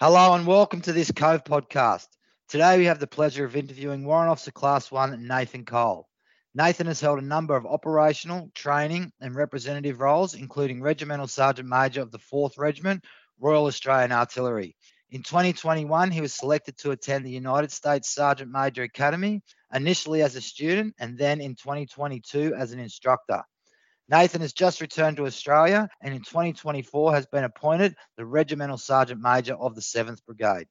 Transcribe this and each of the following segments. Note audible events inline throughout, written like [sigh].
Hello and welcome to this Cove podcast. Today we have the pleasure of interviewing Warrant Officer Class 1 Nathan Cole. Nathan has held a number of operational, training, and representative roles, including Regimental Sergeant Major of the 4th Regiment, Royal Australian Artillery. In 2021, he was selected to attend the United States Sergeant Major Academy, initially as a student and then in 2022 as an instructor. Nathan has just returned to Australia and in 2024 has been appointed the Regimental Sergeant Major of the 7th Brigade.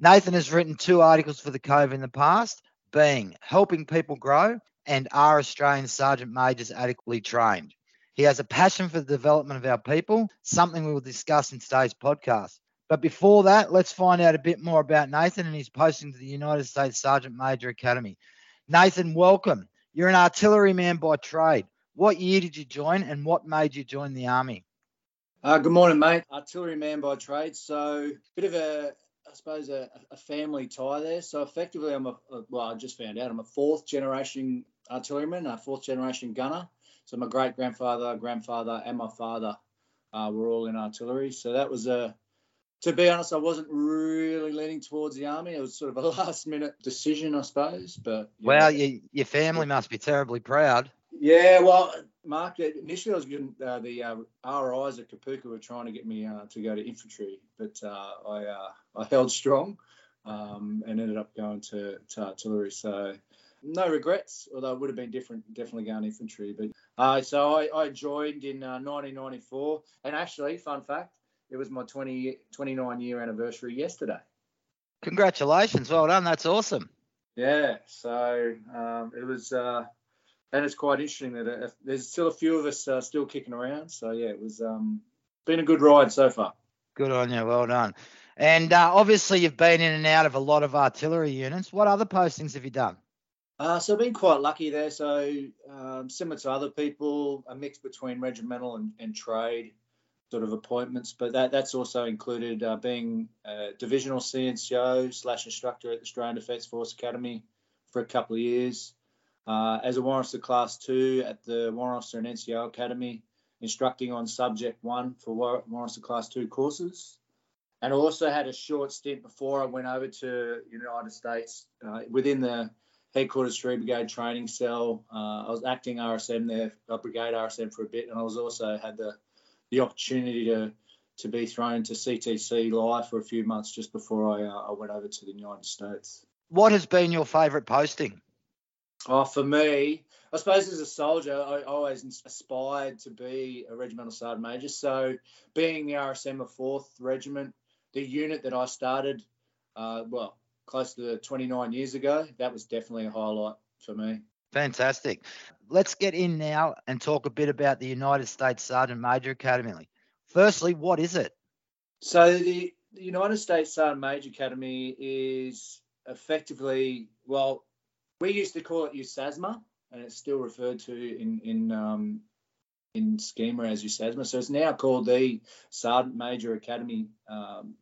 Nathan has written two articles for the Cove in the past, being Helping People Grow and Are Australian Sergeant Majors Adequately Trained? He has a passion for the development of our people, something we will discuss in today's podcast. But before that, let's find out a bit more about Nathan and his posting to the United States Sergeant Major Academy. Nathan, welcome. You're an artilleryman by trade. What year did you join and what made you join the Army? Uh, good morning, mate. Artilleryman by trade. So, bit of a, I suppose, a, a family tie there. So, effectively, I'm a, well, I just found out I'm a fourth generation artilleryman, a fourth generation gunner. So, my great grandfather, grandfather, and my father uh, were all in artillery. So, that was a, to be honest, I wasn't really leaning towards the army. It was sort of a [laughs] last minute decision, I suppose. But well, you, your family must be terribly proud. Yeah, well, Mark, initially I was getting uh, the uh, RIs at Kapooka were trying to get me uh, to go to infantry, but uh, I uh, I held strong um, and ended up going to, to artillery. So no regrets, although it would have been different, definitely going infantry. But uh, so I, I joined in 1994, and actually, fun fact, it was my 20 29 year anniversary yesterday. Congratulations, well done. That's awesome. Yeah, so um, it was and it's quite interesting that uh, there's still a few of us uh, still kicking around. So yeah, it was um, been a good ride so far. Good on you, well done. And uh, obviously, you've been in and out of a lot of artillery units. What other postings have you done? Uh, so I've been quite lucky there. So um, similar to other people, a mix between regimental and, and trade sort of appointments, but that that's also included uh, being a divisional CNCO slash instructor at the Australian Defence Force Academy for a couple of years uh, as a warrant officer class two at the warrant officer and NCO Academy, instructing on subject one for warrant officer class two courses. And I also had a short stint before I went over to United States uh, within the headquarters three brigade training cell. Uh, I was acting RSM there, uh, brigade RSM for a bit, and I was also had the the opportunity to to be thrown to CTC live for a few months just before I, uh, I went over to the United States. What has been your favourite posting? Oh, for me, I suppose as a soldier, I always aspired to be a regimental sergeant major. So, being the RSM of 4th Regiment, the unit that I started, uh, well, close to 29 years ago, that was definitely a highlight for me. Fantastic. Let's get in now and talk a bit about the United States Sergeant Major Academy. Firstly, what is it? So, the United States Sergeant Major Academy is effectively, well, we used to call it USASMA, and it's still referred to in in um, in schema as USASMA. So it's now called the Sergeant Major Academy um,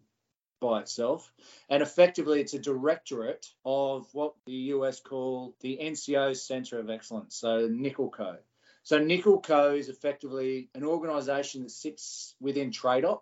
by itself, and effectively it's a directorate of what the US call the NCO Center of Excellence, so NCOLCO. So NCOLCO is effectively an organisation that sits within TRADOC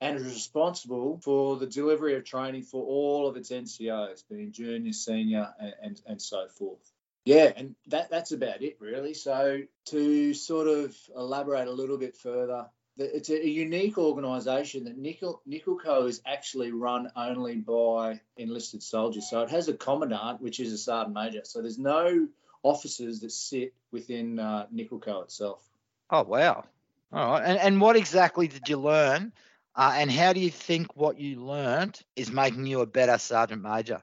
and is responsible for the delivery of training for all of its NCOs, being junior, senior, and, and, and so forth. Yeah, and that, that's about it really. So to sort of elaborate a little bit further, it's a unique organisation that Nickel NCOLCO is actually run only by enlisted soldiers. So it has a commandant, which is a sergeant major. So there's no officers that sit within uh, NCOLCO itself. Oh wow! All right, and and what exactly did you learn uh, and how do you think what you learned is making you a better sergeant major?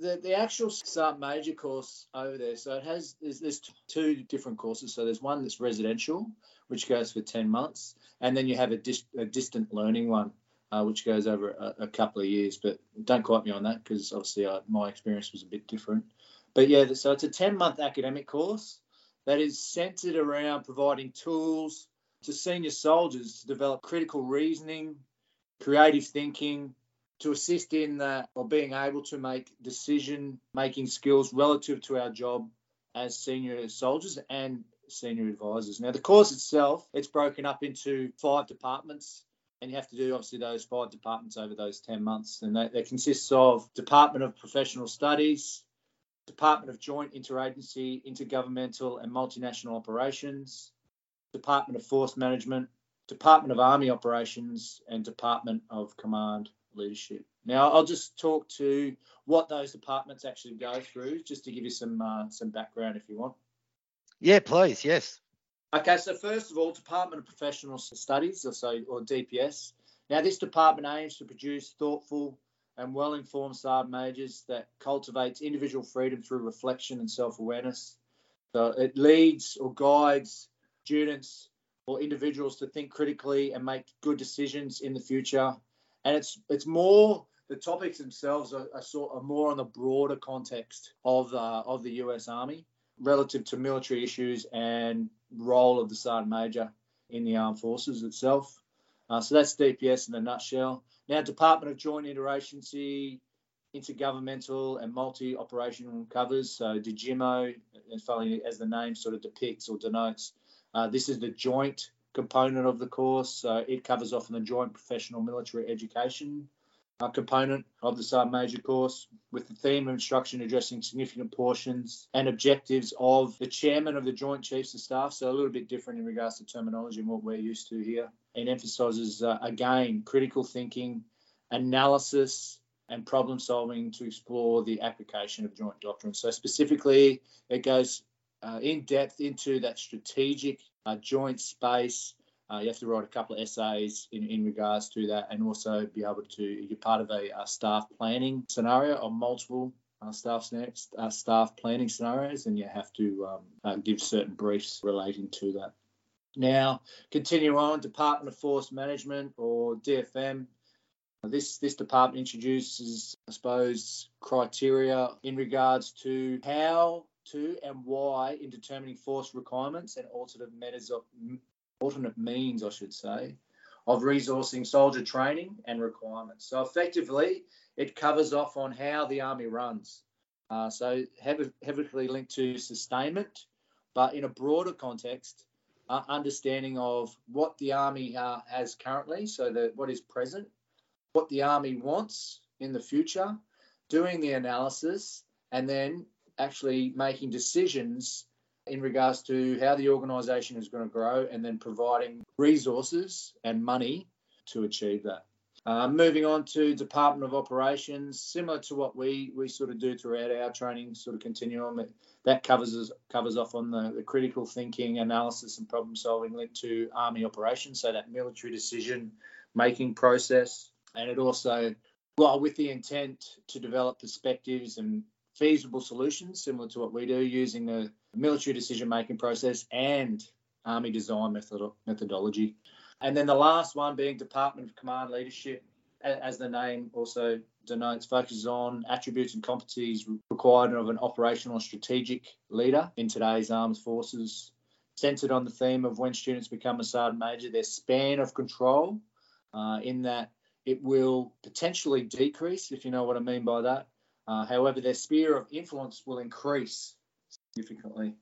The, the actual sergeant major course over there, so it has there's, there's two different courses. So there's one that's residential, which goes for ten months, and then you have a, dis, a distant learning one, uh, which goes over a, a, couple of years. But don't quote me on that because obviously uh, my experience was a bit different. But yeah, so it's a ten month academic course that is centered around providing tools to senior soldiers to develop critical reasoning, creative thinking, to assist in that or being able to make decision making skills relative to our job as senior soldiers and senior advisors. Now, the course itself, it's broken up into five departments. and you have to do obviously those five departments over those 10 months. And that, that consists of Department of Professional Studies, Department of Joint Interagency, Intergovernmental and Multinational Operations, Department of Force Management, Department of Army Operations, and Department of Command Leadership. Now, I'll just talk to what those departments actually go through, just to give you some uh, some background if you want. Yeah, please. Yes. Okay, so first of all, Department of Professional Studies, or so, or DPS. Now, this department aims to produce thoughtful and well-informed sergeant majors that cultivates individual freedom through reflection and self-awareness. So it leads or guides students or individuals to think critically and make good decisions in the future. And it's it's more the topics themselves are, are sort of more on the broader context of the of the U.S. Army relative to military issues and role of the sergeant major in the armed forces itself. Uh, so that's DPS in a nutshell. Now, Department of Joint Interagency, Intergovernmental and Multi-Operational Covers, so DGIMO, as the name sort of depicts or denotes, uh, this is the joint component of the course. So it covers off on the joint professional military education uh, component of the Sergeant Major course, with the theme of instruction addressing significant portions and objectives of the chairman of the Joint Chiefs of Staff. So a little bit different in regards to terminology and what we're used to here. And emphasises, uh, again, critical thinking, analysis, and problem solving to explore the application of joint doctrine. So specifically, it goes uh, in depth into that strategic uh, joint space uh, you have to write a couple of essays in, in regards to that and also be able to, you're part of a, a staff planning scenario or multiple uh, staff, uh, staff planning scenarios and you have to um, uh, give certain briefs relating to that. Now, continue on, Department of Force Management or DFM. This, this department introduces, I suppose, criteria in regards to how to and why in determining force requirements and alternate of alternate means, I should say, of resourcing soldier training and requirements. So effectively, it covers off on how the army runs. Uh, so heavily linked to sustainment, but in a broader context, uh, understanding of what the army uh, has currently, so that what is present, what the army wants in the future, doing the analysis, and then actually making decisions in regards to how the organisation is going to grow and then providing resources and money to achieve that. Uh, moving on to Department of Operations, similar to what we, we sort of do throughout our training sort of continuum, that covers covers off on the, the critical thinking, analysis, and problem solving linked to Army operations, so that military decision making process, and it also, well, with the intent to develop perspectives and feasible solutions similar to what we do using the military decision making process and Army design method- methodology. And then the last one being Department of Command Leadership, as the name also denotes, focuses on attributes and competencies required of an operational strategic leader in today's armed forces, centered on the theme of when students become a sergeant major, their span of control, uh, in that it will potentially decrease, if you know what I mean by that. Uh, however, their sphere of influence will increase significantly.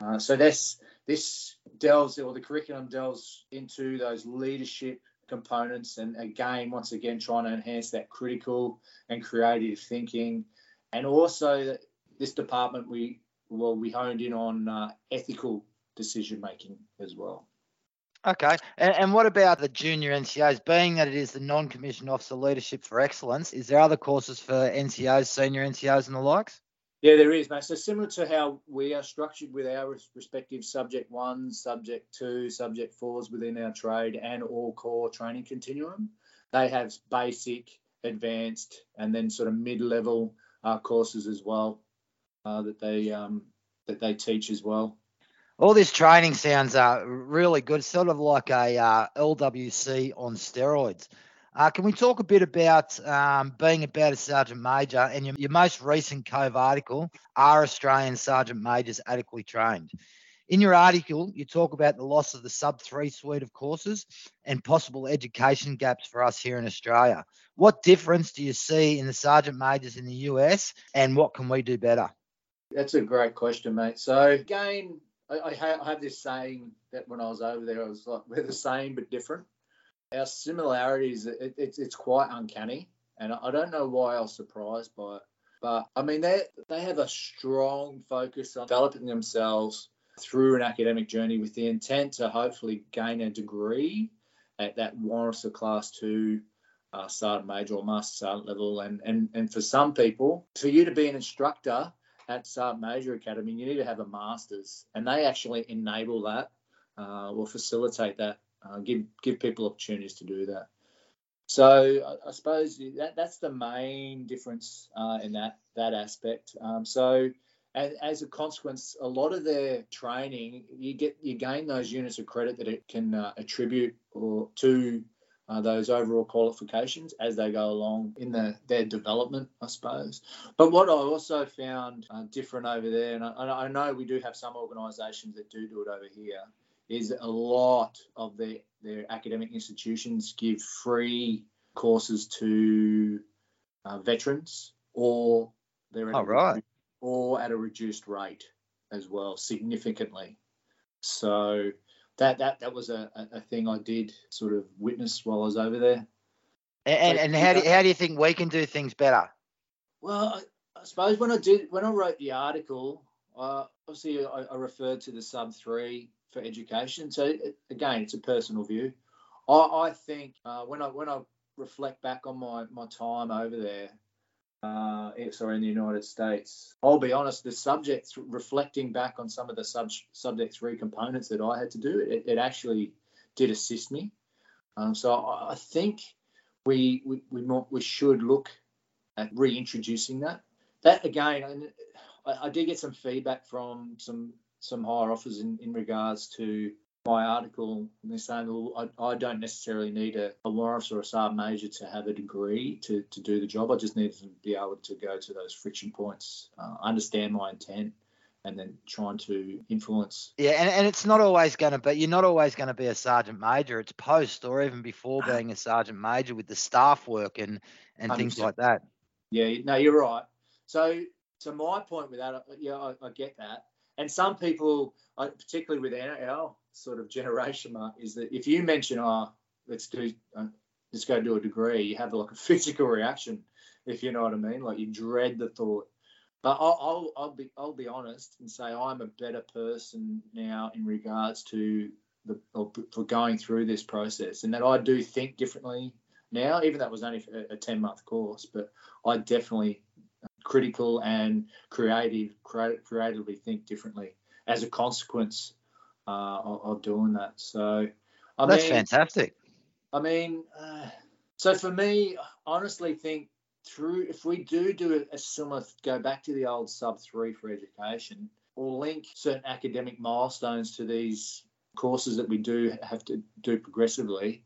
Uh, so this this delves or the curriculum delves into those leadership components and again once again trying to enhance that critical and creative thinking and also this department we well we honed in on uh, ethical decision making as well Okay. And, and, what about the junior NCOs? Being that it is the non commissioned officer leadership for excellence, is there other courses for NCOs, senior NCOs, and the likes? Yeah, there is, mate. So similar to how we are structured with our respective subject ones, subject two, subject fours within our trade and all core training continuum, they have basic, advanced, and then sort of mid-level uh, courses as well uh, that they um, that they teach as well. All this training sounds uh, really good, sort of like a uh, LWC on steroids. Uh, can we talk a bit about um, being about a sergeant major and your, your most recent Cove article, Are Australian Sergeant Majors Adequately Trained? In your article, you talk about the loss of the sub three suite of courses and possible education gaps for us here in Australia. What difference do you see in the sergeant majors in the US and what can we do better? That's a great question, mate. So, again, I, I, have this saying that when I was over there, I was like, we're the same but different. our similarities, it, it, it's quite uncanny. And I don't know why I was surprised by it. But I mean, they they have a strong focus on developing themselves through an academic journey with the intent to hopefully gain a degree at that Warrant Class Two uh, sergeant major or master sergeant level. And, and and for some people, for you to be an instructor at sergeant major academy, you need to have a master's, and they actually enable that uh, or facilitate that, uh, give give people opportunities to do that. So I, I suppose that that's the main difference uh, in that that aspect. Um, so as, as, a consequence, a lot of their training, you get you gain those units of credit that it can uh, attribute or to uh, those overall qualifications as they go along in the, their development, I suppose. But what I also found uh, different over there, and I, I, know we do have some organisations that do do it over here, is a lot of their, their academic institutions give free courses to uh, veterans or they're at, oh, right. or at a reduced rate as well, significantly. So that that that was a, a thing I did sort of witness while I was over there. And, and how do you, how do you think we can do things better? Well, I, I suppose when I did when I wrote the article, uh, obviously I, I, referred to the sub three for education. So it, again, it's a personal view. I, I think uh, when I when I reflect back on my my time over there, uh, sorry, in the United States. I'll be honest, the subjects, reflecting back on some of the sub, subject three components that I had to do, it, it actually did assist me. Um, so I, I think we, we, we, we should look at reintroducing that. That again, I, I did get some feedback from some some higher offers in, in regards to my article, and they're saying, well, I, I don't necessarily need a, a Lawrence or a Sergeant Major to have a degree to, to do the job. I just need to be able to go to those friction points, uh, understand my intent, and then trying to influence. Yeah, and, and it's not always going to be, you're not always going to be a Sergeant Major. It's post or even before ah. being a Sergeant Major with the staff work and, and things like that. Yeah, no, you're right. So, to my point with that, yeah, I, I get that. And some people, particularly with our sort of generation mark is that if you mention, oh, let's do, uh, let's go do a degree, you have like a [laughs] physical reaction, if you know what I mean. Like you dread the thought. But I'll, I'll, I'll be, I'll be honest and say I'm a better person now in regards to the, for going through this process, and that I do think differently now. Even that was only a, a 10 month course, but I definitely critical and creative, creatively think differently as a consequence uh, of, doing that. So, I that's mean, fantastic. I mean, uh, so for me, I honestly think through if we do do a, a similar, go back to the old sub three for education, or link certain academic milestones to these courses that we do have to do progressively,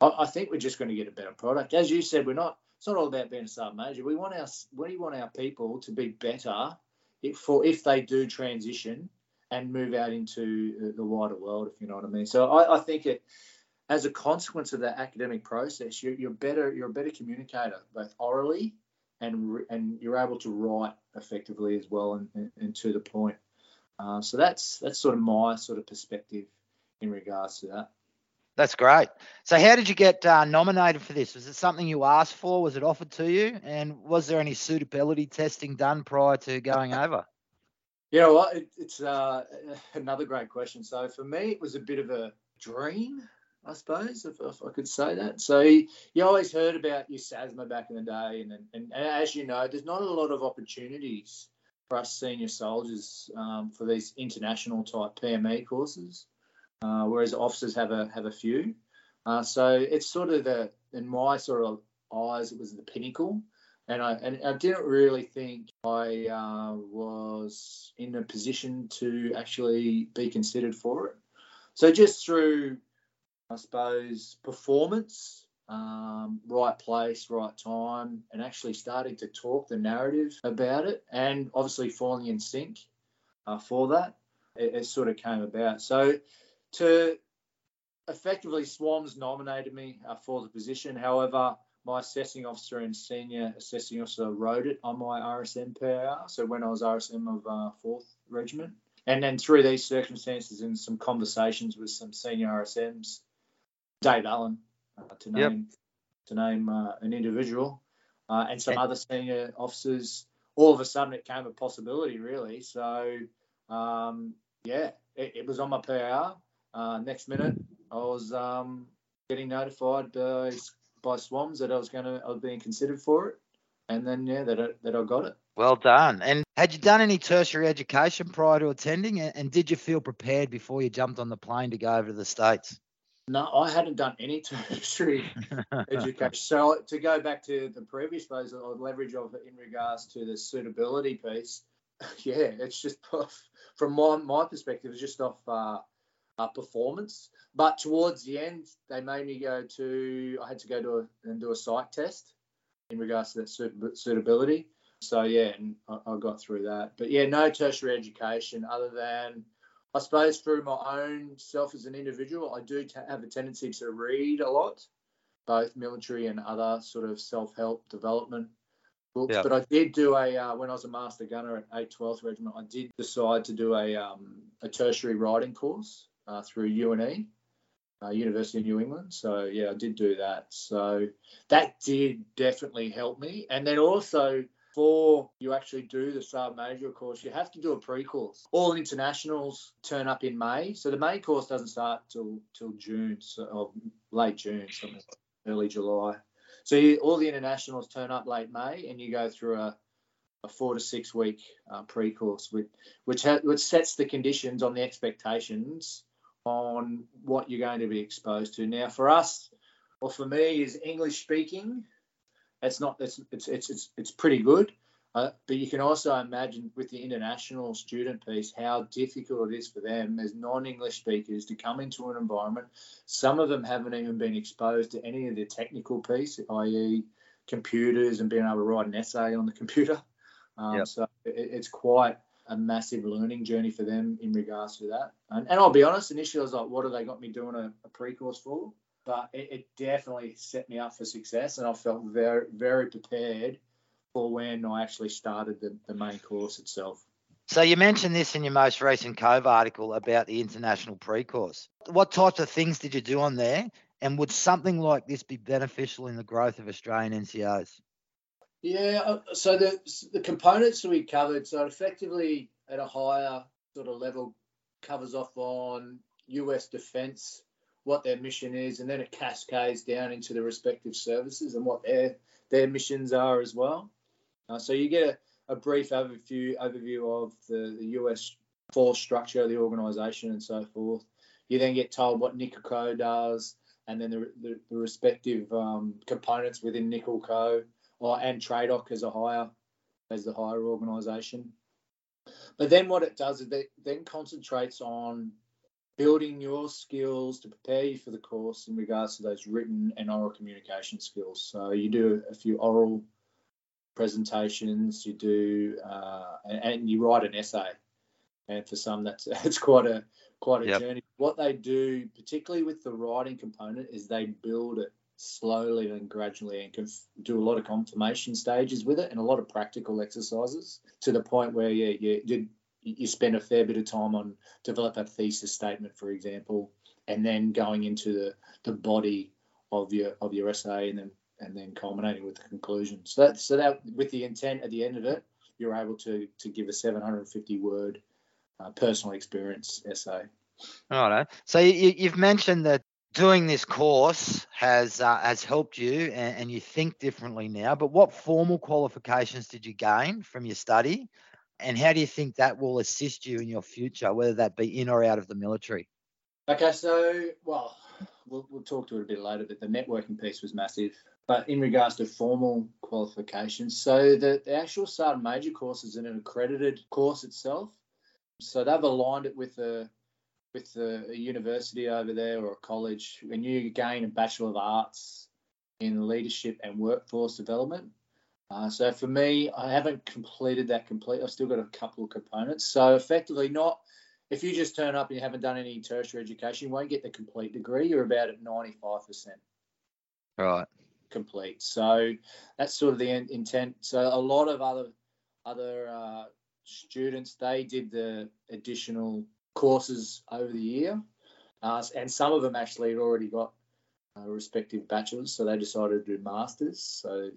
I, I think we're just going to get a better product. As you said, we're not. It's not all about being a sub major. We want our we want our people to be better if for if they do transition and move out into the wider world, if you know what I mean. So I, I think it, as a consequence of that academic process, you're, you're, better, you're a better communicator, both orally and and you're able to write effectively as well and, and, and to the point. Uh, so that's that's sort of my sort of perspective in regards to that. That's great. So, how did you get uh, nominated for this? Was it something you asked for? Was it offered to you? And was there any suitability testing done prior to going over? You know? It, it's uh, another great question. So for me, it was a bit of a dream, I suppose, if, if I could say that. So you, you always heard about USASMA back in the day, and, and, and as you know, there's not a lot of opportunities for us senior soldiers um, for these international type PME courses, uh, whereas officers have a have a few. Uh, so it's sort of the in my sort of eyes, it was the pinnacle and I and I didn't really think I uh, was in a position to actually be considered for it. So just through, I suppose, performance, um, right place, right time, and actually starting to talk the narrative about it, and obviously falling in sync uh, for that, it, it sort of came about. So to effectively, Swans nominated me uh, for the position. However, my assessing officer and senior assessing officer wrote it on my RSM PAR. So when I was RSM of uh, 4th Regiment. And then through these circumstances and some conversations with some senior RSMs, Dave Allen uh, to name yep. to name uh, an individual, uh, and some other senior officers. All of a sudden, it came a possibility, really. So, um, yeah, it, it, was on my PR. Uh, next minute, I was um, getting notified by, by Swans that I was going to I was being considered for it, and then yeah, that I, that I got it. Well done. And had you done any tertiary education prior to attending? And did you feel prepared before you jumped on the plane to go over to the States? No, I hadn't done any [laughs] tertiary education. So to go back to the previous phase, I'd leverage of in regards to the suitability piece. [laughs] Yeah, it's just [laughs] from my, my perspective, it's just off uh, uh, performance. But towards the end, they made me go to. I had to go to a, and do a psych test in regards to that suitability. So yeah, and I, I got through that. But yeah, no tertiary education other than I suppose through my own self as an individual, I do t- have a tendency to read a lot, both military and other sort of self-help development books. But I did do a uh, when I was a master gunner at 8th/12th Regiment. I did decide to do a um, a tertiary writing course uh, through UNE. Uh, University of New England. So yeah, I did do that. So that did definitely help me. And then also before you actually do the sub major course, you have to do a pre-course. All internationals turn up in May, so the main course doesn't start till till June, so, or late June, something early July. So you, all the internationals turn up late May, and you go through a, a four to six week uh, pre-course, which which, ha- which sets the conditions on the expectations on what you're going to be exposed to. Now, for us, or for me, is English speaking it's not it's it's it's it's, it's pretty good. Uh, but you can also imagine with the international student piece how difficult it is for them as non-English speakers to come into an environment. Some of them haven't even been exposed to any of the technical piece, i.e., computers and being able to write an essay on the computer. Um, yep. So it, it's quite a massive learning journey for them in regards to that. And, and I'll be honest, initially I was like, what have they got me doing a, a pre-course for? but it, it, definitely set me up for success, and I felt very, very prepared for when I actually started the, the main course itself. So you mentioned this in your most recent Cove article about the international pre-course. What types of things did you do on there, and would something like this be beneficial in the growth of Australian NCOs? Yeah, uh, so the the components that we covered, so effectively at a higher sort of level, covers off on US defence what their mission is, and then it cascades down into the respective services and what their their missions are as well. Uh, so you get a, a, brief overview overview of the, the US force structure, the organisation, and so forth. You then get told what NICOCO does, and then the, the, the respective um, components within NICOCO, or and TRADOC as a higher as the higher organisation. But then what it does is it then concentrates on building your skills to prepare you for the course in regards to those written and oral communication skills. So you do a few oral presentations, you do, uh, and, and, you write an essay. And for some, that's [laughs] it's quite a quite a yep. journey. What they do, particularly with the writing component, is they build it slowly and gradually and can do a lot of confirmation stages with it and a lot of practical exercises to the point where yeah, you, you you spend a fair bit of time on develop a thesis statement, for example, and then going into the, the body of your of your essay, and then and then culminating with the conclusion. So that so that with the intent at the end of it, you're able to to give a 750 word uh, personal experience essay. All right. So you, you've mentioned that doing this course has uh, has helped you and, and, you think differently now but what formal qualifications did you gain from your study and how do you think that will assist you in your future, whether that be in or out of the military? Okay, so well, we'll, we'll talk to it a bit later, but the networking piece was massive. But in regards to formal qualifications, so the, the actual Sergeant Major course is an accredited course itself. So they've aligned it with a with a, a university over there or a college. When you gain a Bachelor of Arts in Leadership and Workforce Development, uh, so for me, I haven't completed that complete. I've still got a couple of components. So effectively, not if you just turn up and you haven't done any tertiary education, you won't get the complete degree. You're about at 95%. Right. Complete. So that's sort of the intent. So a lot of other other uh, students they did the additional courses over the year, uh, and some of them actually had already got uh, respective bachelors, so they decided to do masters. So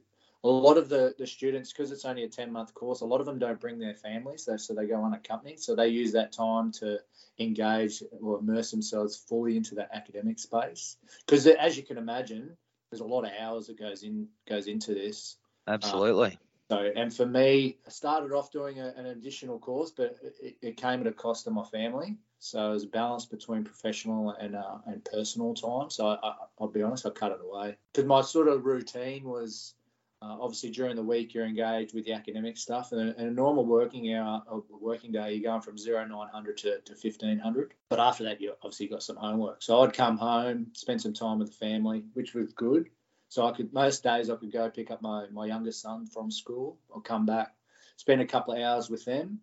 a lot of the, the students, because it's only a 10 month course, a lot of them don't bring their families, so, so they go unaccompanied. So they use that time to engage or immerse themselves fully into that academic space. Because as you can imagine, there's a lot of hours that goes in goes into this. Absolutely. So, and for me, I started off doing a, an additional course, but it, it, came at a cost to my family. So it was a balance between professional and uh, and personal time. So I, will be honest, I cut it away because my sort of routine was uh, obviously during the week you're engaged with the academic stuff, and a, and a normal working hour, a working day, you're going from zero nine hundred to, to fifteen hundred. But after that, you obviously got some homework. So I'd come home, spend some time with the family, which was good. So I could most days I could go pick up my my youngest son from school. I'll come back, spend a couple of hours with them,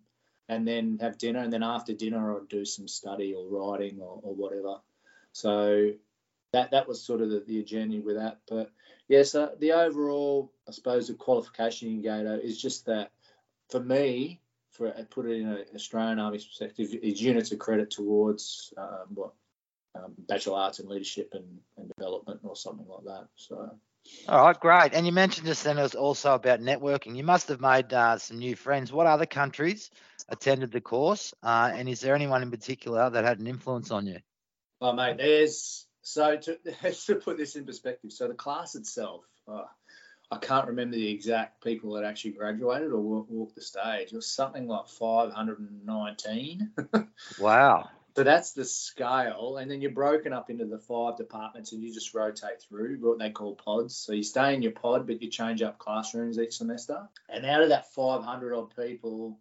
and then have dinner. And then after dinner, I'd do some study or writing or, or whatever. So that that was sort of the, the journey with that. But yes, yeah, so the overall, I suppose, the qualification in Gato is just that for me, for put it in an Australian Army perspective, is units of credit towards um, what um, bachelor arts in leadership and, and development or something like that. So. All right, great. And you mentioned just then it was also about networking. You must have made uh, some new friends. What other countries attended the course? Uh, and is there anyone in particular that had an influence on you? Oh, mate, there's so to, [laughs] to put this in perspective. So the class itself, uh, I can't remember the exact people that actually graduated or walked the stage. It was something like 519. [laughs] wow. So that's the scale, and then you're broken up into the five departments, and you just rotate through what they call pods. So you stay in your pod, but you change up classrooms each semester. And out of that 500 odd people,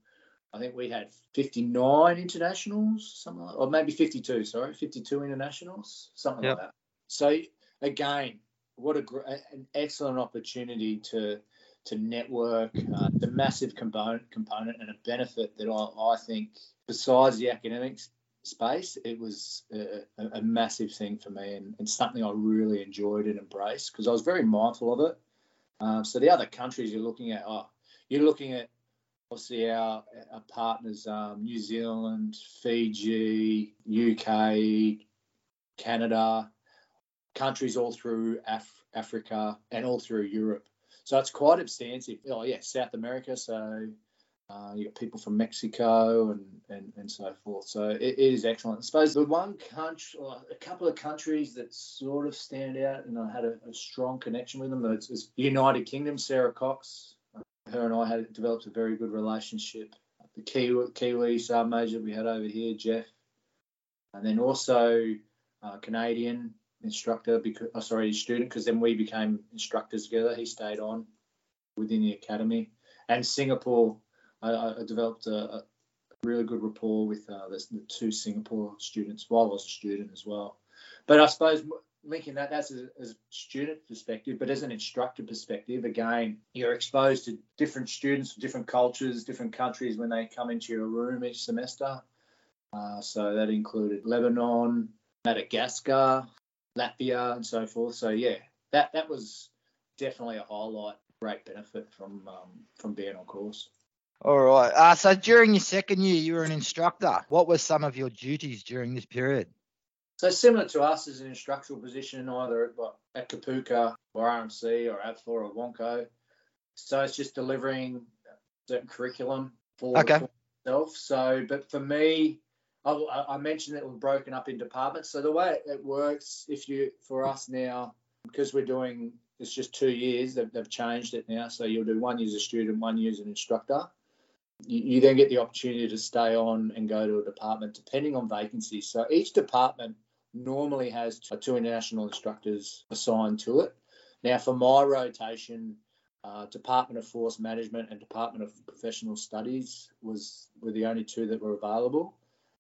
I think we had 59 internationals, something like, or maybe 52. Sorry, 52 internationals, something yep. like that. So again, what a an excellent opportunity to to network. Uh, the massive component component and a benefit that I, I think, besides the academics space, it was a, a massive thing for me and, and, something I really enjoyed and embraced because I was very mindful of it. Uh, so the other countries you're looking at, oh, you're looking at obviously our, our partners, um, New Zealand, Fiji, UK, Canada, countries all through Af- Africa and all through Europe. So it's quite extensive. Oh yeah, South America. So uh, you got people from Mexico and, and, and so forth. So it, it is excellent. I suppose the one country, a couple of countries that sort of stand out, and I had a, a strong connection with them. It's, it's United Kingdom. Sarah Cox, her and I had developed a very good relationship. The Kiwi, Kiwi sub major we had over here, Jeff, and then also uh, Canadian instructor because oh, sorry student because then we became instructors together. He stayed on within the academy, and Singapore I, I developed a, a, really good rapport with uh, the, the, two Singapore students while I was a student as well. But I suppose linking that that's as a student perspective, but as an instructor perspective, again, you're exposed to different students, different cultures, different countries when they come into your room each semester. Uh, so that included Lebanon, Madagascar, Latvia, and so forth. So yeah, that that was definitely a highlight, great benefit from um, from being on course. All right. Uh, so during your second year, you were an instructor. What were some of your duties during this period? So similar to us as an instructional position, either at, at Kapooka or RMC or ADFA or Wonko. So it's just delivering certain curriculum for, okay. itself. So, but for me, I, I, mentioned that we're broken up in departments. So the way it works, if you for us now, because we're doing it's just two years, they've, they've changed it now. So you'll do one year as a student, one year as an instructor you, then get the opportunity to stay on and go to a department depending on vacancies. So each department normally has two international instructors assigned to it. Now, for my rotation, uh, Department of Force Management and Department of Professional Studies was were the only two that were available,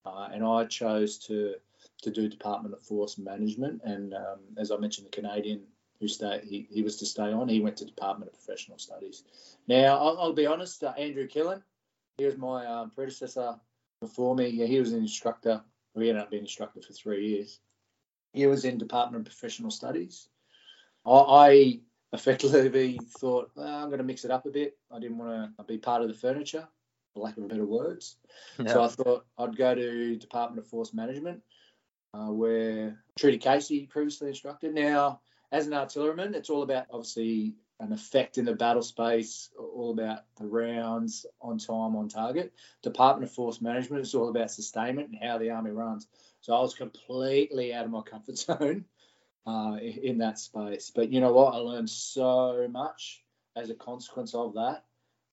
uh, and I chose to to do Department of Force Management. And um, as I mentioned, the Canadian who stayed he, he was to stay on, he went to Department of Professional Studies. Now, I'll, I'll be honest, uh, Andrew Killen, he was my um, predecessor before me. Yeah, he was an instructor. We ended up being instructor for three years. He was in Department of Professional Studies. I, I effectively thought well, I'm going to mix it up a bit. I didn't want to be part of the furniture, for lack of better words. So I thought I'd go to Department of Force Management. uh, where Trudy Casey previously instructed. Now, as an artilleryman, it's all about obviously an effect in the battle space, all about the rounds on time, on target. Department of Force Management is all about sustainment and how the Army runs. So I was completely out of my comfort [laughs] zone uh, in that space. But you know what? I learned so much as a consequence of that.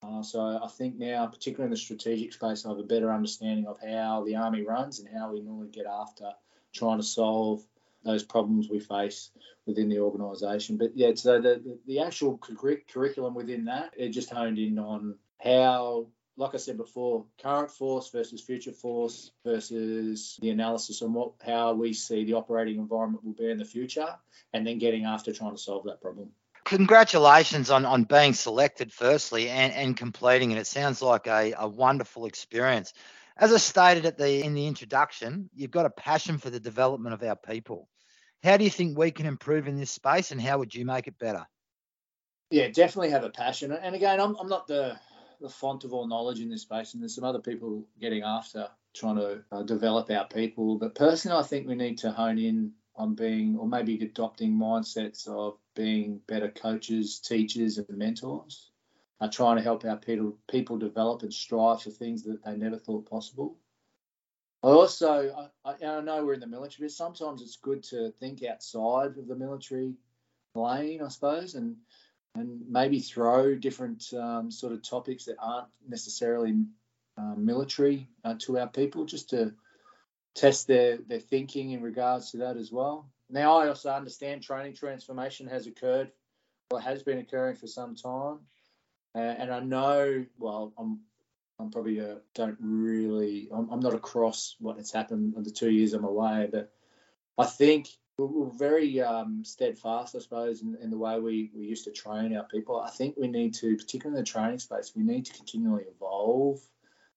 Uh, so I think now, particularly in the strategic space, I have a better understanding of how the army runs and how we normally get after trying to solve those problems we face within the organisation. But yeah, so the, the actual curriculum within that, it just honed in on how, like I said before, current force versus future force versus the analysis on what how we see the operating environment will be in the future, and then getting after trying to solve that problem congratulations on, on being selected firstly and, and completing it. It sounds like a, a wonderful experience. As I stated at the in the introduction, you've got a passion for the development of our people. How do you think we can improve in this space and how would you make it better? Yeah, definitely have a passion. And again, I'm, I'm not the, the font of all knowledge in this space, and there's some other people getting after trying to uh, develop our people. But personally, I think we need to hone in on being, or maybe adopting mindsets of being better coaches, teachers, and mentors. Are trying to help our people people develop and strive for things that they never thought possible. I also, I, I know we're in the military, but sometimes it's good to think outside of the military lane, I suppose, and and maybe throw different um, sort of topics that aren't necessarily um, military uh, to our people, just to test their their thinking in regards to that as well. Now I also understand training transformation has occurred, or has been occurring for some time, uh, and I know. Well, I'm I'm probably uh, don't really. I'm, I'm, not across what has happened in the two years I'm away, but I think we're, very um, steadfast, I suppose, in, in, the way we, we used to train our people. I think we need to, particularly in the training space, we need to continually evolve.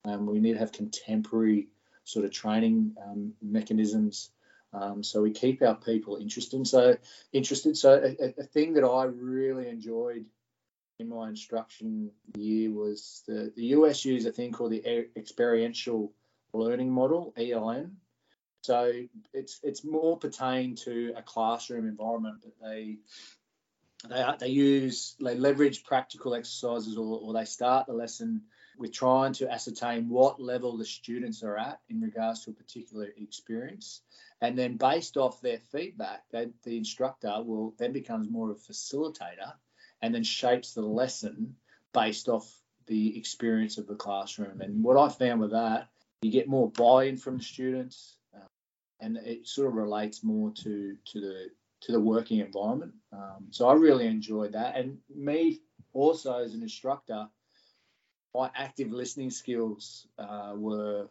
Um, we need to have contemporary sort of training um, mechanisms. Um, so we keep our people interested. So interested. So a, a, thing that I really enjoyed my instruction year was the, the US use a thing called the experiential learning model (ELM). So it's it's more pertained to a classroom environment, but they they they use they leverage practical exercises or, or they start the lesson with trying to ascertain what level the students are at in regards to a particular experience. And then based off their feedback, they, the instructor will then becomes more of a facilitator and then shapes the lesson based off the experience of the classroom. And what I found with that, you get more buy-in from the students, uh, and it sort of relates more to to the to the working environment. Um, so I really enjoyed that, and me also as an instructor my active listening skills uh, were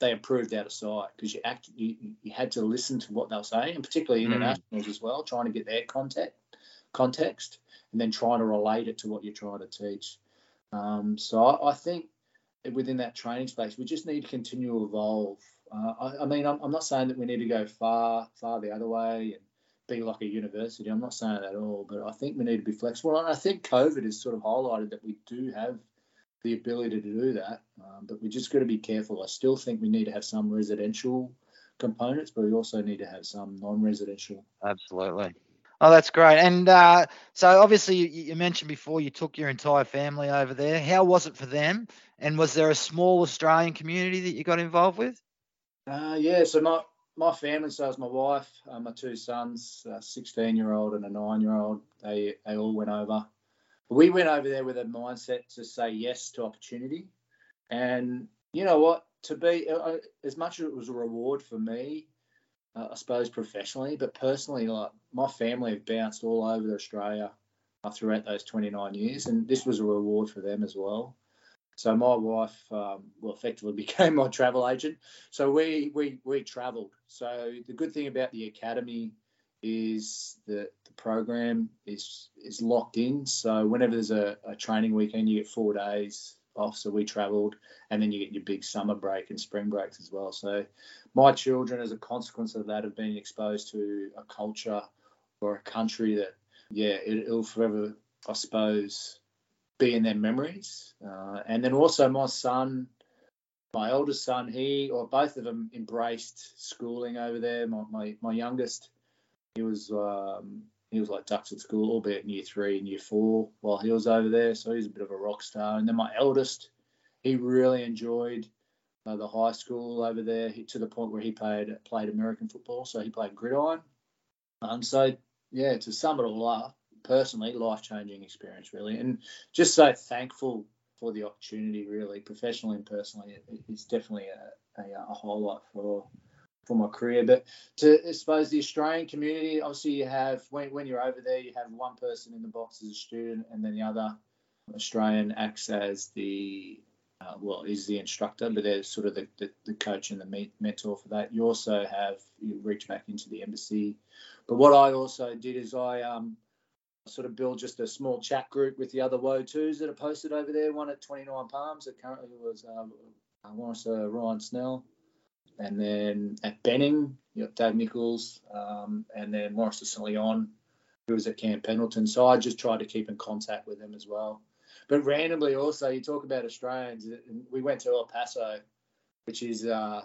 they improved out of sight because you act you, you had to listen to what they were saying, and particularly mm. internationals mm. as well, trying to get their context context and then trying to relate it to what you're trying to teach. Um, so I, I, think within that training space, we just need to continue to evolve. Uh, I, I, mean, I'm, I'm, not saying that we need to go far, far the other way and be like a university. I'm not saying that at all, but I think we need to be flexible. And I think COVID has sort of highlighted that we do have the ability to do that, um, but we just got to be careful. I still think we need to have some residential components, but we also need to have some non-residential. Absolutely. Oh, that's great. And uh, so, obviously, you, you, mentioned before you took your entire family over there. How was it for them? And was there a small Australian community that you got involved with? Uh, yeah. So my my family, so was my wife, uh, my two sons, a 16 year old and a nine year old. They they all went over we went over there with a mindset to say yes to opportunity. And you know what? To be uh, uh, as much as it was a reward for me, uh, I suppose professionally, but personally, like my family have bounced all over Australia uh, throughout those 29 years, and this was a reward for them as well. So my wife, um, well, effectively [laughs] became my travel agent. So we we we travelled. So the good thing about the academy is that the program is is locked in. So whenever there's a, a training weekend, you get four days off. So we travelled, and then you get your big summer break and spring breaks as well. So my children, as a consequence of that, have been exposed to a culture or a country that, yeah, it, will forever, I suppose, be in their memories. Uh, and then also my son my oldest son, he or both of them embraced schooling over there. My my, my youngest, he was um, he was like ducks at school, albeit in year three and year four while he was over there. So he's a bit of a rock star. And then my eldest, he really enjoyed uh, the high school over there he, to the point where he played played American football. So he played gridiron. Um, so yeah, to sum it all up, personally, life changing experience really, and just so thankful for the opportunity really, professionally and personally. It, it's definitely a, a, a highlight for for my career. But to I suppose the Australian community, obviously you have when, when you're over there, you have one person in the box as a student, and then the other Australian acts as the uh, well, is the instructor, but they're sort of the, the, the coach and the mentor for that. You also have you reach back into the embassy. But what I also did is I um, sort of build just a small chat group with the other WO2s that are posted over there. One at 29 Palms that currently was um, I want to say Ryan Snell, and then at Benning you got Dave Nichols, um, and then Maurice de St Leon, who was at Camp Pendleton. So I just tried to keep in contact with them as well. But randomly, also, you talk about Australians. We went to El Paso, which is uh,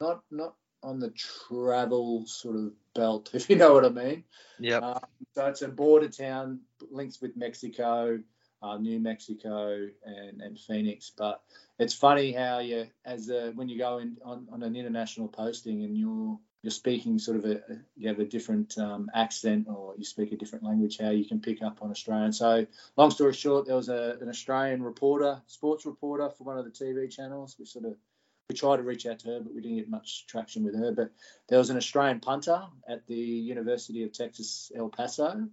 not not on the travel sort of belt, [laughs] if you know what I mean. Yeah. Uh, so it's a border town, links with Mexico, uh, New Mexico, and, and Phoenix. But it's funny how you, as a, when you go in on, on an international posting and you're you're speaking sort of a you have a different um, accent or you speak a different language, how you can pick up on Australian. So, long story short, there was a, an Australian reporter, sports reporter for one of the TV channels. We sort of we tried to reach out to her, but we didn't get much traction with her. But there was an Australian punter at the University of Texas El Paso,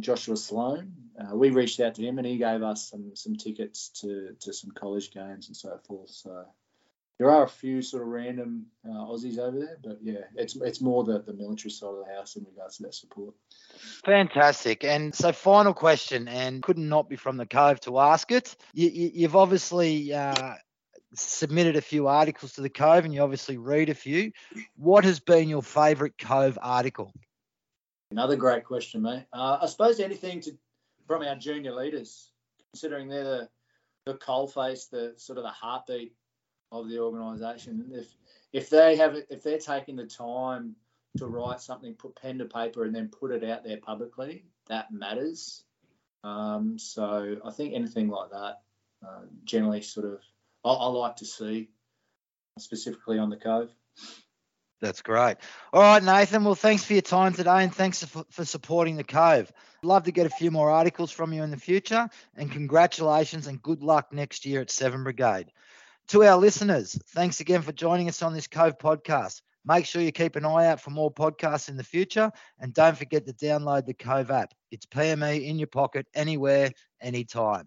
Joshua Sloan. Uh, we reached out to him, and he gave us some some tickets to to some college games and so forth. So there are a few sort of random uh, Aussies over there, but yeah, it's it's more the, the military side of the house in regards to that support. Fantastic. And so, final question, and could not not be from the Cove to ask it. You, have obviously uh, submitted a few articles to the Cove, and you obviously read a few. What has been your favourite Cove article? Another great question, mate. Uh, I suppose anything to from our junior leaders, considering they're the the coalface, the sort of the heartbeat of the organisation. If if they have if they're taking the time to write something, put pen to paper, and then put it out there publicly, that matters. Um, so I think anything like that, uh, generally, sort of, I, I like to see, specifically on the Cove. That's great. All right, Nathan. Well, thanks for your time today and thanks for, for, supporting the Cove. Love to get a few more articles from you in the future and congratulations and good luck next year at 7 Brigade. To our listeners, thanks again for joining us on this Cove podcast. Make sure you keep an eye out for more podcasts in the future and don't forget to download the Cove app. It's PME in your pocket anywhere, anytime.